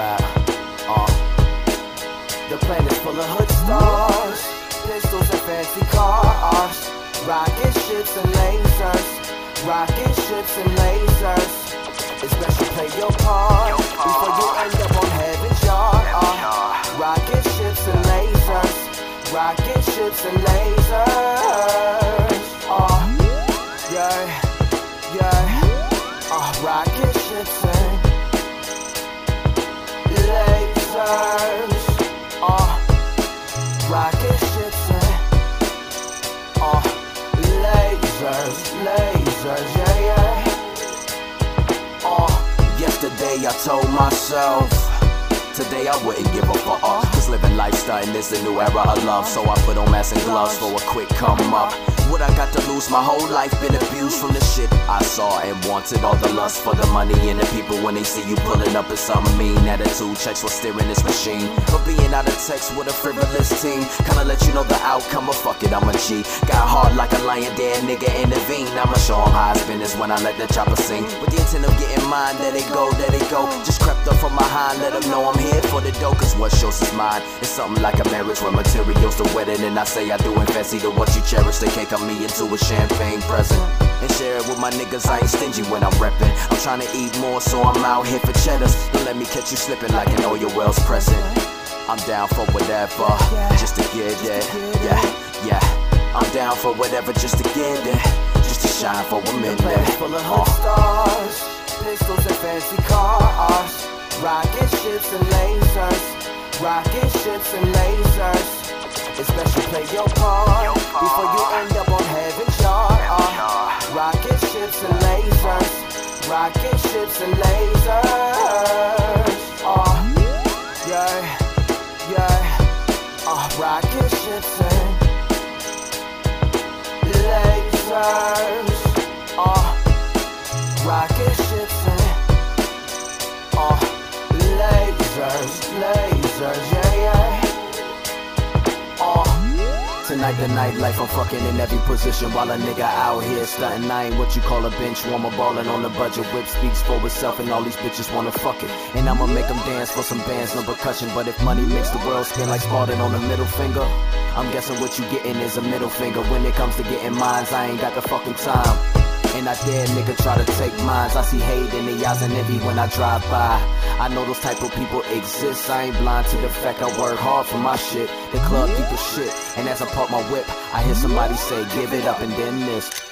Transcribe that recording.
out. Uh, the planet's full of hood stars, pistols and fancy cars, rocket ships and lasers, rocket ships and lasers. It's best you play your part before you end up on heaven's yard. Uh, rocket ships and lasers, rocket ships and lasers. Uh, lasers, lasers, yeah, yeah. Uh, yesterday I told myself. Today I wouldn't give up a fuck uh. Cause living life starting is the new era of love. So I put on masks and gloves for a quick come up. What I got to lose, my whole life been abused from the shit I saw and wanted All the lust for the money and the people when they see you pulling up in some mean attitude. Checks for steering this machine. For being out of text with a frivolous team Kinda let you know the outcome of fuck it, I'm a G Got hard like a lion, dead nigga intervene. I'ma show 'em how I spin this when I let the chopper sing. With the intent of getting mine, let it go, let it go. Just crept up from behind, let 'em know I'm here for the dough Cause what shows is mine. It's something like a marriage where materials the wedding And I say I do and fancy to what you cherish. They can't come me into a champagne present And share it with my niggas, I ain't stingy when I'm reppin' I'm trying to eat more so I'm out here for cheddars. Don't let me catch you slipping like an oil wells present. I'm down for whatever, just to get it, yeah, yeah. I'm down for whatever just to get it, just to shine for a minute. Full of hood uh. stars, pistols and fancy cars ships and lasers, rocket ships and lasers. You play your part before you end up on heaven's yard. Rocket ships and lasers, rocket ships and lasers. Yeah, yeah. Uh, tonight the nightlife, I'm fucking in every position while a nigga out here stunting. I ain't what you call a bench warmer, ballin' on the budget. Whip speaks for itself, and all these bitches wanna fuck it. And I'ma make them dance for some bands, no percussion. But if money makes the world spin like Spartan on the middle finger, I'm guessing what you getting is a middle finger. When it comes to getting mines, I ain't got the fucking time. And I dare nigga try to take mines. I see hate in the eyes and envy when I drive by. I know those type of people exist. I ain't blind to the fact I work hard for my shit. The club people shit. And as I park my whip, I hear somebody say, give it up and then this.